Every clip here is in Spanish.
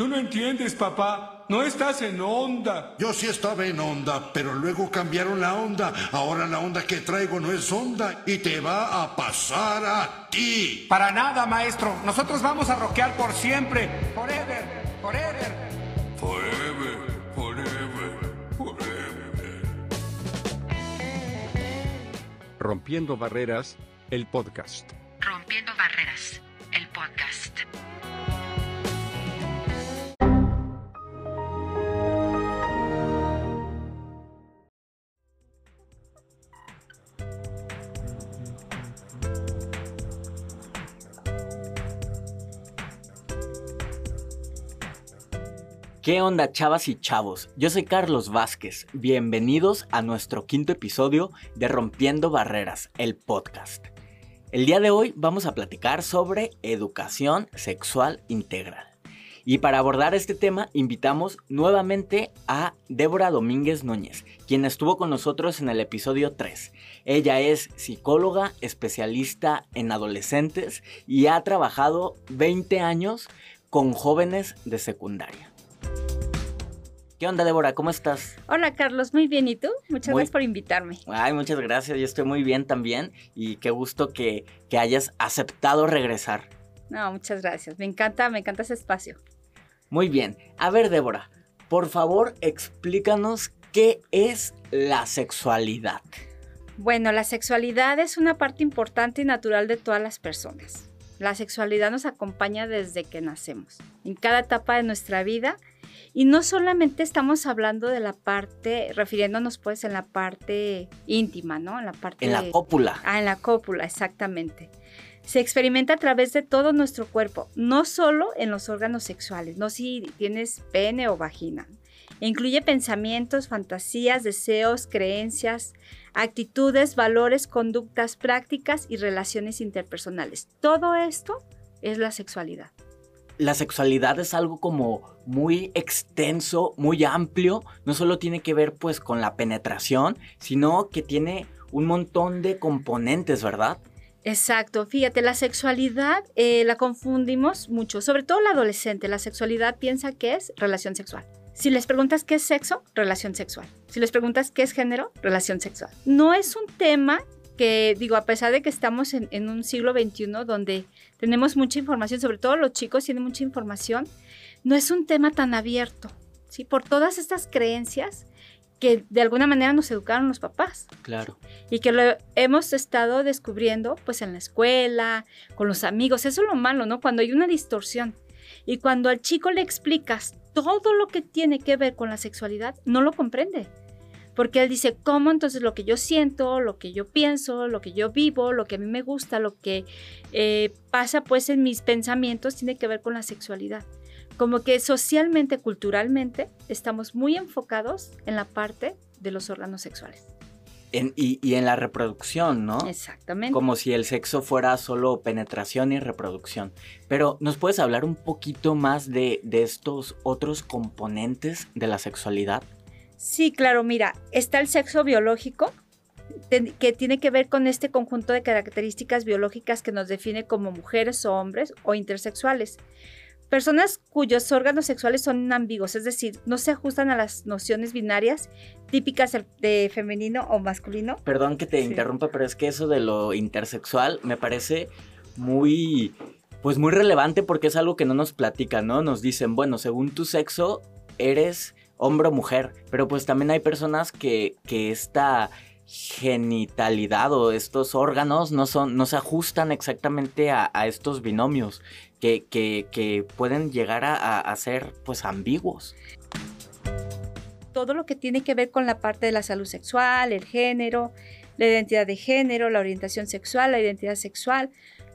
Tú no entiendes, papá. No estás en onda. Yo sí estaba en onda, pero luego cambiaron la onda. Ahora la onda que traigo no es onda y te va a pasar a ti. Para nada, maestro. Nosotros vamos a rockear por siempre. Forever, forever. Forever, forever, forever. Rompiendo Barreras, el podcast. Rompiendo Barreras, el podcast. ¿Qué onda chavas y chavos? Yo soy Carlos Vázquez. Bienvenidos a nuestro quinto episodio de Rompiendo Barreras, el podcast. El día de hoy vamos a platicar sobre educación sexual integral. Y para abordar este tema invitamos nuevamente a Débora Domínguez Núñez, quien estuvo con nosotros en el episodio 3. Ella es psicóloga, especialista en adolescentes y ha trabajado 20 años con jóvenes de secundaria. ¿Qué onda, Débora? ¿Cómo estás? Hola, Carlos. Muy bien. ¿Y tú? Muchas Muy- gracias por invitarme. Ay, muchas gracias. Yo estoy muy bien también y qué gusto que, que hayas aceptado regresar. No, muchas gracias. Me encanta, me encanta ese espacio. Muy bien. A ver, Débora, por favor, explícanos qué es la sexualidad. Bueno, la sexualidad es una parte importante y natural de todas las personas. La sexualidad nos acompaña desde que nacemos, en cada etapa de nuestra vida. Y no solamente estamos hablando de la parte, refiriéndonos pues en la parte íntima, ¿no? En la parte... En la cópula. Ah, en la cópula, exactamente. Se experimenta a través de todo nuestro cuerpo, no solo en los órganos sexuales, no si tienes pene o vagina. Incluye pensamientos, fantasías, deseos, creencias, actitudes, valores, conductas, prácticas y relaciones interpersonales. Todo esto es la sexualidad. La sexualidad es algo como muy extenso, muy amplio. No solo tiene que ver pues con la penetración, sino que tiene un montón de componentes, ¿verdad? Exacto, fíjate, la sexualidad eh, la confundimos mucho, sobre todo la adolescente. La sexualidad piensa que es relación sexual. Si les preguntas qué es sexo, relación sexual. Si les preguntas qué es género, relación sexual. No es un tema que, digo, a pesar de que estamos en, en un siglo XXI donde tenemos mucha información, sobre todo los chicos tienen mucha información, no es un tema tan abierto, ¿sí? Por todas estas creencias que de alguna manera nos educaron los papás Claro. y que lo hemos estado descubriendo pues en la escuela, con los amigos. Eso es lo malo, ¿no? Cuando hay una distorsión y cuando al chico le explicas todo lo que tiene que ver con la sexualidad, no lo comprende. Porque él dice, ¿cómo entonces lo que yo siento, lo que yo pienso, lo que yo vivo, lo que a mí me gusta, lo que eh, pasa pues en mis pensamientos tiene que ver con la sexualidad? Como que socialmente, culturalmente, estamos muy enfocados en la parte de los órganos sexuales. En- y, y en la reproducción, ¿no? Exactamente. Como si el sexo fuera solo penetración y reproducción. Pero, ¿nos puedes hablar un poquito más de, de estos otros componentes de la sexualidad? Sí, claro, mira, está el sexo biológico, que tiene que ver con este conjunto de características biológicas que nos define como mujeres o hombres o intersexuales. Personas cuyos órganos sexuales son ambiguos, es decir, no se ajustan a las nociones binarias típicas de femenino o masculino. Perdón que te Sí. interrumpa, pero es que eso de lo intersexual me parece muy, pues muy relevante porque es algo que no nos platican, ¿no? Nos dicen, bueno, según tu sexo, eres hombre o mujer, pero pues también hay personas que, que esta genitalidad o estos órganos no, son, no se ajustan exactamente a, a estos binomios que, que- que pueden llegar a, a- ser pues ambiguos. todo lo que tiene que ver con la parte de la salud sexual, el género, la identidad de género, la orientación sexual, la identidad sexual,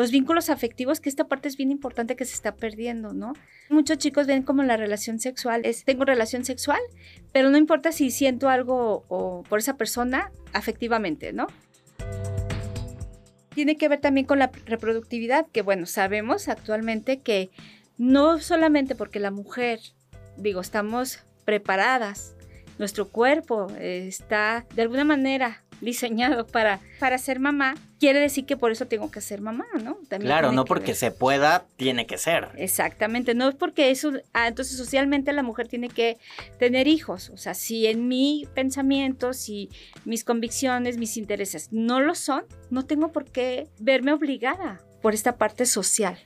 los vínculos afectivos, que esta parte es bien importante que se está perdiendo, ¿no? Muchos chicos ven como la relación sexual es, tengo relación sexual, pero no importa si siento algo o por esa persona afectivamente, ¿no? Tiene que ver también con la reproductividad, que bueno, sabemos actualmente que no solamente porque la mujer, digo, estamos preparadas, nuestro cuerpo eh, está de alguna manera diseñado para, para ser mamá, quiere decir que por eso tengo que ser mamá, ¿no? También Claro, no que porque ver. se pueda, tiene que ser. Exactamente, no es porque eso, ah, entonces socialmente la mujer tiene que tener hijos, o sea, si en mi pensamiento, si mis convicciones, mis intereses no lo son, no tengo por qué verme obligada por esta parte social.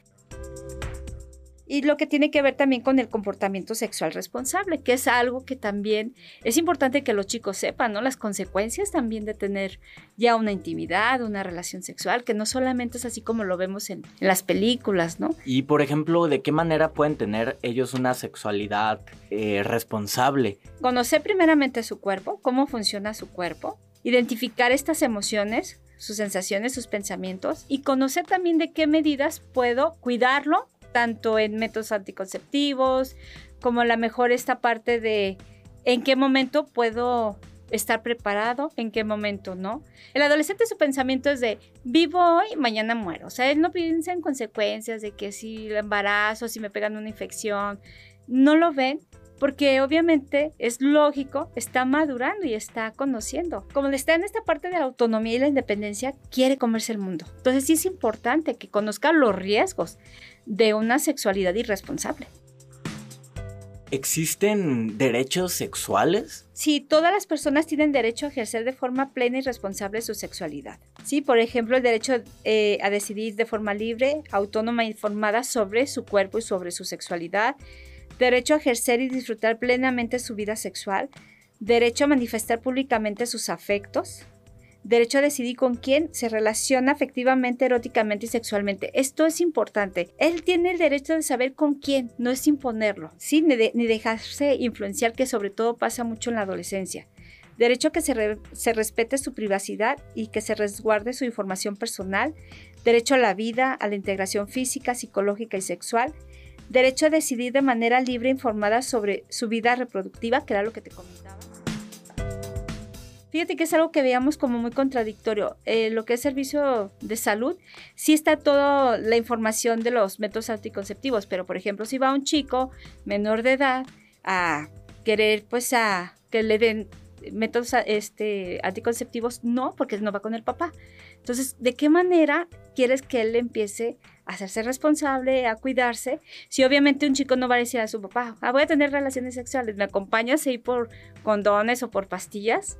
Y lo que tiene que ver también con el comportamiento sexual responsable, que es algo que también es importante que los chicos sepan, ¿no? Las consecuencias también de tener ya una intimidad, una relación sexual, que no solamente es así como lo vemos en, en las películas, ¿no? Y por ejemplo, ¿de qué manera pueden tener ellos una sexualidad eh, responsable? Conocer primeramente su cuerpo, cómo funciona su cuerpo, identificar estas emociones, sus sensaciones, sus pensamientos y conocer también de qué medidas puedo cuidarlo, tanto en métodos anticonceptivos como la mejor esta parte de en qué momento puedo estar preparado, en qué momento no. El adolescente su pensamiento es de vivo hoy, mañana muero. O sea, él no piensa en consecuencias de que si embarazo, si me pegan una infección, no lo ven porque obviamente es lógico, está madurando y está conociendo. Como está en esta parte de la autonomía y la independencia, quiere comerse el mundo. Entonces sí es importante que conozca los riesgos de una sexualidad irresponsable. ¿Existen derechos sexuales? Sí, todas las personas tienen derecho a ejercer de forma plena y responsable su sexualidad. Sí, por ejemplo, el derecho eh, a decidir de forma libre, autónoma e informada sobre su cuerpo y sobre su sexualidad, derecho a ejercer y disfrutar plenamente su vida sexual, derecho a manifestar públicamente sus afectos, derecho a decidir con quién se relaciona afectivamente, eróticamente y sexualmente. Esto es importante. Él tiene el derecho de saber con quién, no es imponerlo, ¿sí? ni, de- ni dejarse influenciar, que sobre todo pasa mucho en la adolescencia. Derecho que se, se respete su privacidad y que se resguarde su información personal. Derecho a la vida, a la integración física, psicológica y sexual. Derecho a decidir de manera libre e informada sobre su vida reproductiva, que era lo que te comentaba. Fíjate que es algo que veíamos como muy contradictorio. Eh, lo que es servicio de salud, sí está toda la información de los métodos anticonceptivos, pero por ejemplo, si va un chico menor de edad a querer, pues, a que le den métodos este, anticonceptivos, no, porque no va con el papá. Entonces, ¿de qué manera quieres que él empiece a hacerse responsable, a cuidarse? Si obviamente un chico no va a decir a su papá, ah, voy a tener relaciones sexuales, ¿me acompañas a ir por condones o por pastillas?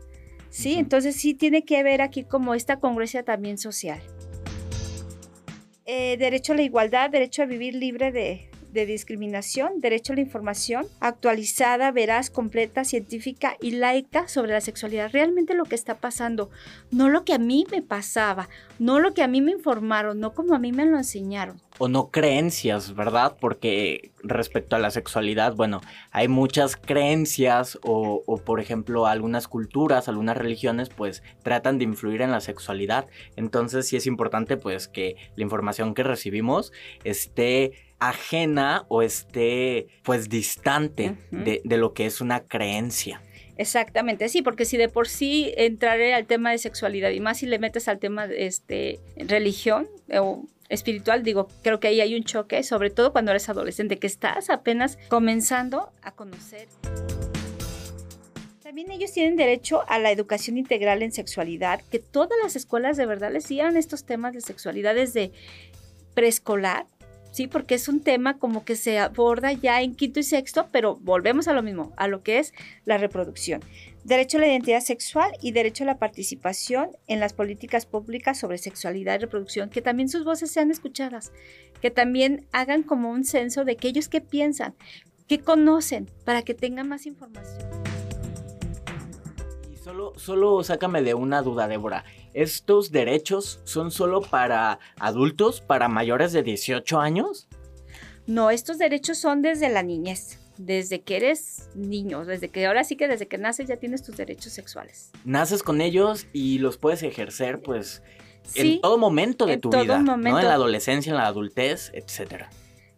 Sí, entonces sí tiene que ver aquí como esta congruencia también social. Eh, derecho a la igualdad, derecho a vivir libre de, de discriminación, derecho a la información actualizada, veraz, completa, científica y laica sobre la sexualidad. Realmente lo que está pasando, no lo que a mí me pasaba, no lo que a mí me informaron, no como a mí me lo enseñaron. O no creencias, ¿verdad? Porque respecto a la sexualidad, bueno, hay muchas creencias o, o, por ejemplo algunas culturas, algunas religiones pues tratan de influir en la sexualidad. Entonces sí es importante pues que la información que recibimos esté ajena o esté pues distante de, de lo que es una creencia. Exactamente, sí, porque si de por sí entraré al tema de sexualidad y más si le metes al tema de este, religión o espiritual, digo, creo que ahí hay un choque, sobre todo cuando eres adolescente, que estás apenas comenzando a conocer. También ellos tienen derecho a la educación integral en sexualidad, que todas las escuelas de verdad les dieran estos temas de sexualidad desde preescolar, sí, porque es un tema como que se aborda ya en quinto y sexto, pero volvemos a lo mismo, a lo que es la reproducción. Derecho a la identidad sexual y derecho a la participación en las políticas públicas sobre sexualidad y reproducción, que también sus voces sean escuchadas, que también hagan como un censo de aquellos que piensan, que conocen, para que tengan más información. Solo, solo sácame de una duda, Débora. ¿Estos derechos son solo para adultos, para mayores de 18 años? No, estos derechos son desde la niñez, desde que eres niño, desde que ahora sí que desde que naces ya tienes tus derechos sexuales. Naces con ellos y los puedes ejercer, pues, Sí, en todo momento de en tu todo vida, ¿no? momento. En la adolescencia, en la adultez, etcétera.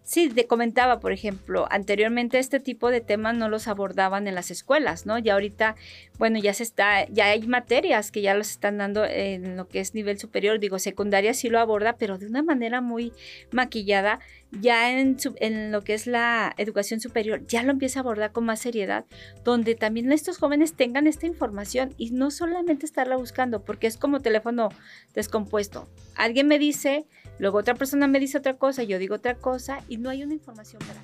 Sí, te comentaba, por ejemplo, anteriormente este tipo de temas no los abordaban en las escuelas, ¿no? Ya ahorita, bueno, ya se está, ya hay materias que ya los están dando en lo que es nivel superior, digo, secundaria sí lo aborda, pero de una manera muy maquillada, ya en, en lo que es la educación superior, ya lo empieza a abordar con más seriedad, donde también estos jóvenes tengan esta información y no solamente estarla buscando, porque es como teléfono descompuesto. Alguien me dice, luego otra persona me dice otra cosa, yo digo otra cosa y no hay una información para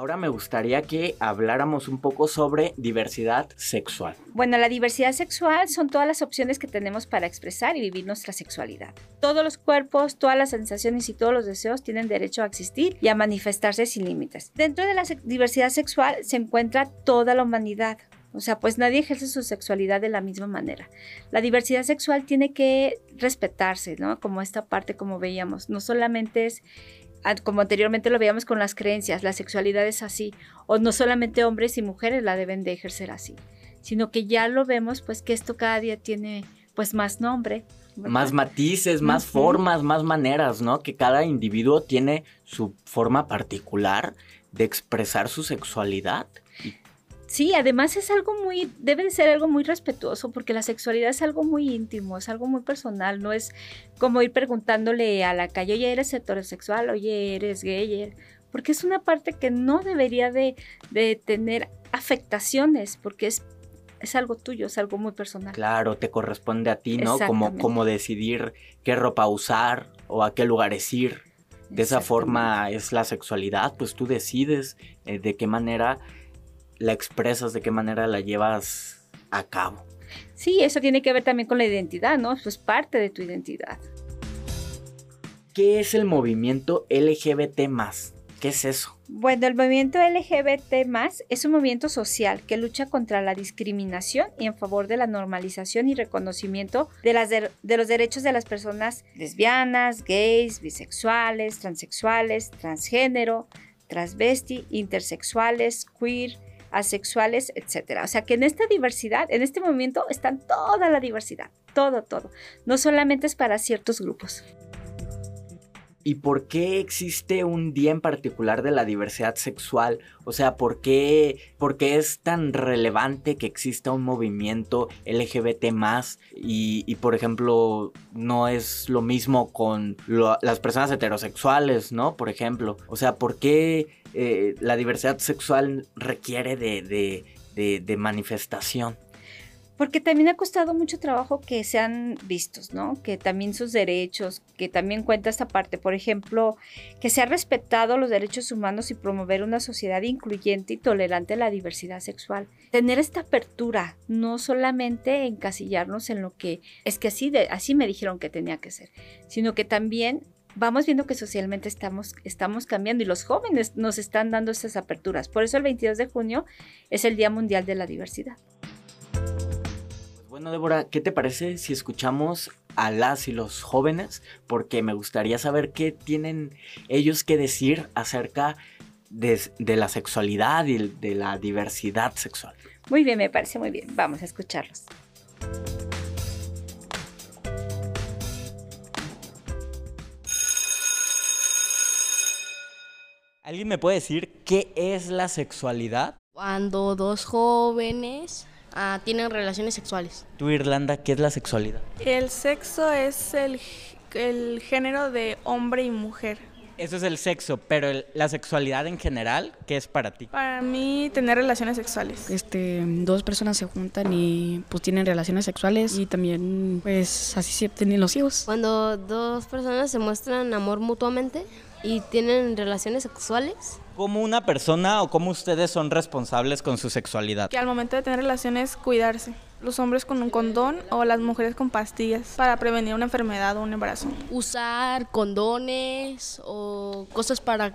Ahora me gustaría que habláramos un poco sobre diversidad sexual. Bueno, la diversidad sexual son todas las opciones que tenemos para expresar y vivir nuestra sexualidad. Todos los cuerpos, todas las sensaciones y todos los deseos tienen derecho a existir y a manifestarse sin límites. Dentro de la diversidad sexual se encuentra toda la humanidad, o sea, pues nadie ejerce su sexualidad de la misma manera. La diversidad sexual tiene que respetarse, ¿no? Como esta parte, como veíamos, no solamente es como anteriormente lo veíamos con las creencias, la sexualidad es así, o no solamente hombres y mujeres la deben de ejercer así, sino que ya lo vemos, pues que esto cada día tiene pues más nombre. Más matices, más formas, más maneras, ¿no? Que cada individuo tiene su forma particular de expresar su sexualidad. Sí, además es algo muy, debe de ser algo muy respetuoso porque la sexualidad es algo muy íntimo, es algo muy personal, no es como ir preguntándole a la calle, oye, eres heterosexual, oye, eres gay, porque es una parte que no debería de, tener afectaciones porque es, es algo tuyo, es algo muy personal. Claro, te corresponde a ti, ¿no? Como, como decidir qué ropa usar o a qué lugares ir. De esa forma es la sexualidad, pues tú decides eh, de qué manera la expresas, de qué manera la llevas a cabo. Sí, eso tiene que ver también con la identidad, ¿no? Eso es parte de tu identidad. ¿Qué es el movimiento LGBT ¿Qué es eso? Bueno, el movimiento LGBT es un movimiento social que lucha contra la discriminación y en favor de la normalización y reconocimiento de, las de, los derechos de las personas lesbianas, gays, bisexuales, transexuales, transgénero, transvesti, intersexuales, queer, asexuales, etcétera. O sea que en esta diversidad, en este movimiento están toda la diversidad, todo, todo. No solamente es para ciertos grupos. ¿Y por qué existe un día en particular de la diversidad sexual? O sea, ¿por qué, es tan relevante que exista un movimiento LGBT más? Y, por ejemplo, no es lo mismo con las personas heterosexuales, ¿no? Por ejemplo. O sea, ¿por qué eh, la diversidad sexual requiere de manifestación? Porque también ha costado mucho trabajo que sean vistos, ¿no? Que también sus derechos, que también cuenta esta parte, por ejemplo, que se ha respetado los derechos humanos y promover una sociedad incluyente y tolerante a la diversidad sexual. Tener esta apertura, no solamente encasillarnos en lo que es que así, así me dijeron que tenía que ser, sino que también vamos viendo que socialmente estamos, estamos cambiando y los jóvenes nos están dando esas aperturas. Por eso el 22 de junio es el Día Mundial de la Diversidad. Bueno, Débora, ¿qué te parece si escuchamos a las y los jóvenes? Porque me gustaría saber qué tienen ellos que decir acerca de, la sexualidad y de la diversidad sexual. Muy bien, me parece muy bien. Vamos a escucharlos. ¿Alguien me puede decir qué es la sexualidad? Cuando dos jóvenes Ah, tienen relaciones sexuales. ¿Tú, Irlanda, qué es la sexualidad? El sexo es el, el género de hombre y mujer. Eso es el sexo, pero la sexualidad en general, ¿qué es para ti? Para mí, tener relaciones sexuales. Este, dos personas se juntan y pues tienen relaciones sexuales y también pues así se obtienen los hijos. Cuando dos personas se muestran amor mutuamente y tienen relaciones sexuales, ¿Cómo una persona o cómo ustedes son responsables con su sexualidad? Que al momento de tener relaciones, cuidarse. Los hombres con un condón o las mujeres con pastillas para prevenir una enfermedad o un embarazo. Usar condones o cosas para,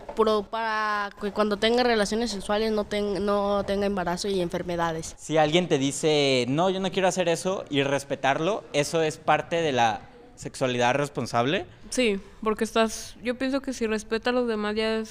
para que cuando tenga relaciones sexuales no, no tenga embarazo y enfermedades. Si alguien te dice, no, yo no quiero hacer eso y respetarlo, ¿eso es parte de la sexualidad responsable? Sí, porque estás, yo pienso que si respetas a los demás ya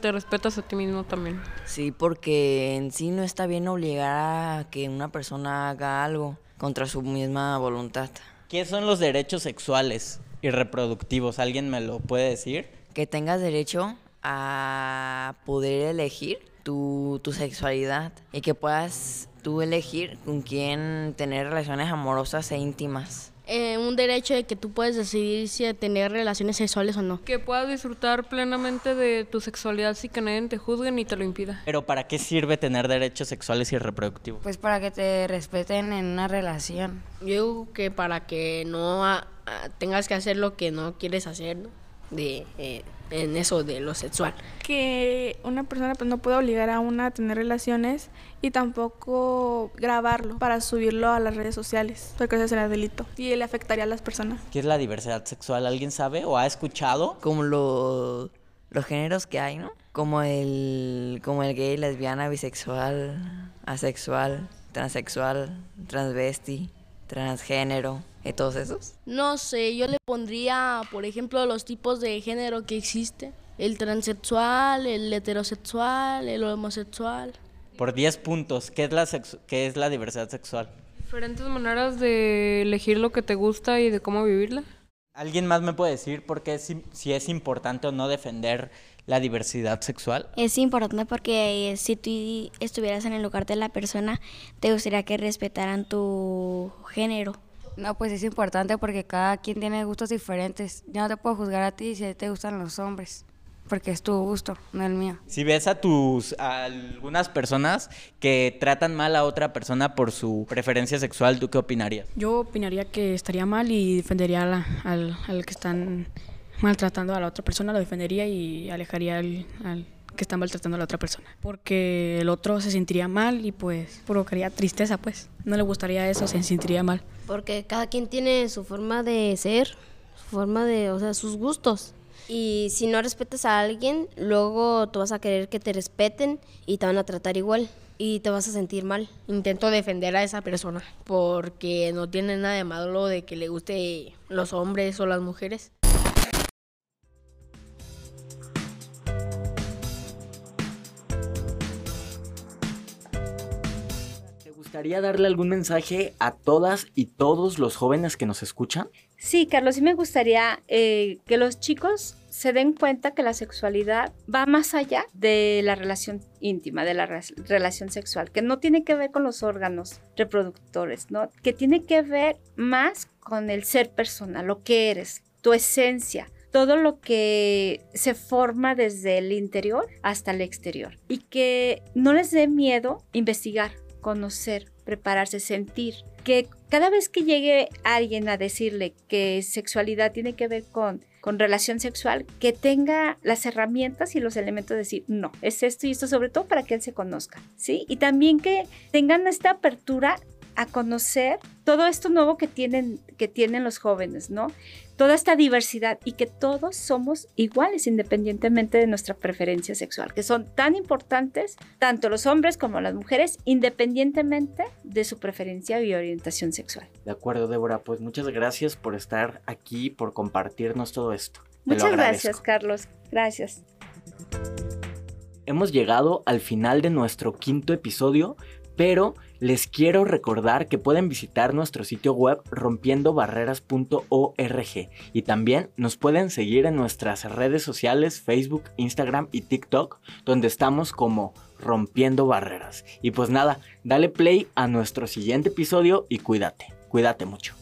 te respetas a ti mismo también. Sí, porque en sí no está bien obligar a que una persona haga algo contra su misma voluntad. ¿Qué son los derechos sexuales? y reproductivos. ¿Alguien me lo puede decir? Que tengas derecho a poder elegir tu, tu sexualidad y que puedas tú elegir con quién tener relaciones amorosas e íntimas. Eh, un derecho de que tú puedes decidir si tener relaciones sexuales o no. Que puedas disfrutar plenamente de tu sexualidad sin que nadie te juzgue ni te lo impida. Pero ¿para qué sirve tener derechos sexuales y reproductivos? Pues para que te respeten en una relación. Yo digo que para que no a- a- tengas que hacer lo que no quieres hacer, ¿no? De, eh, en eso de lo sexual. Que una persona pues no puede obligar a una a tener relaciones y tampoco grabarlo para subirlo a las redes sociales, porque eso será delito y le afectaría a las personas. ¿Qué es la diversidad sexual? ¿Alguien sabe o ha escuchado? Como lo- los géneros que hay, ¿no? Como el, como el gay, lesbiana, bisexual, asexual, transexual, transvesti, transgénero, y todos esos. No sé, yo le pondría, por ejemplo, los tipos de género que existe. El transexual, el heterosexual, el homosexual. Por 10 puntos, ¿qué es la, qué es la diversidad sexual? Diferentes maneras de elegir lo que te gusta y de cómo vivirla. ¿Alguien más me puede decir por qué es im- si es importante o no defender la diversidad sexual? Es importante porque eh, si tú estuvieras en el lugar de la persona, te gustaría que respetaran tu género. No, pues es importante porque cada quien tiene gustos diferentes. Yo no te puedo juzgar a ti si te gustan los hombres, porque es tu gusto, no el mío. Si ves a tus a algunas personas que tratan mal a otra persona por su preferencia sexual, ¿tú qué opinarías? Yo opinaría que estaría mal y defendería a la- al, al que están maltratando a la otra persona, lo defendería y alejaría al, al que está maltratando a la otra persona. Porque el otro se sentiría mal y pues provocaría tristeza, pues. No le gustaría eso, se sentiría mal. Porque cada quien tiene su forma de ser, su forma de, o sea, sus gustos. Y si no respetas a alguien, luego tú vas a querer que te respeten y te van a tratar igual y te vas a sentir mal. Intento defender a esa persona porque no tiene nada de malo de que le guste los hombres o las mujeres. Gustaría darle algún mensaje a todas y todos los jóvenes que nos escuchan? Sí, Carlos, sí me gustaría eh, que los chicos se den cuenta que la sexualidad va más allá de la relación íntima, de la re- relación sexual, que no tiene que ver con los órganos reproductores, ¿no? Que tiene que ver más con el ser personal, lo que eres, tu esencia, todo lo que se forma desde el interior hasta el exterior. Y que no les dé miedo investigar, conocer, prepararse, sentir. Que cada vez que llegue alguien a decirle que sexualidad tiene que ver con, con relación sexual, que tenga las herramientas y los elementos de decir, no, es esto y esto, sobre todo para que él se conozca, ¿sí? Y también que tengan esta apertura a conocer todo esto nuevo que tienen, que tienen los jóvenes, ¿no? Toda esta diversidad y que todos somos iguales independientemente de nuestra preferencia sexual, que son tan importantes tanto los hombres como las mujeres independientemente de su preferencia y orientación sexual. De acuerdo, Débora, pues muchas gracias por estar aquí, por compartirnos todo esto. Te Muchas gracias, Carlos. Gracias. Hemos llegado al final de nuestro quinto episodio, pero les quiero recordar que pueden visitar nuestro sitio web rompiendobarreras.org y también nos pueden seguir en nuestras redes sociales Facebook, Instagram y TikTok, donde estamos como Rompiendo Barreras. Y pues nada, dale play a nuestro siguiente episodio y cuídate, cuídate mucho.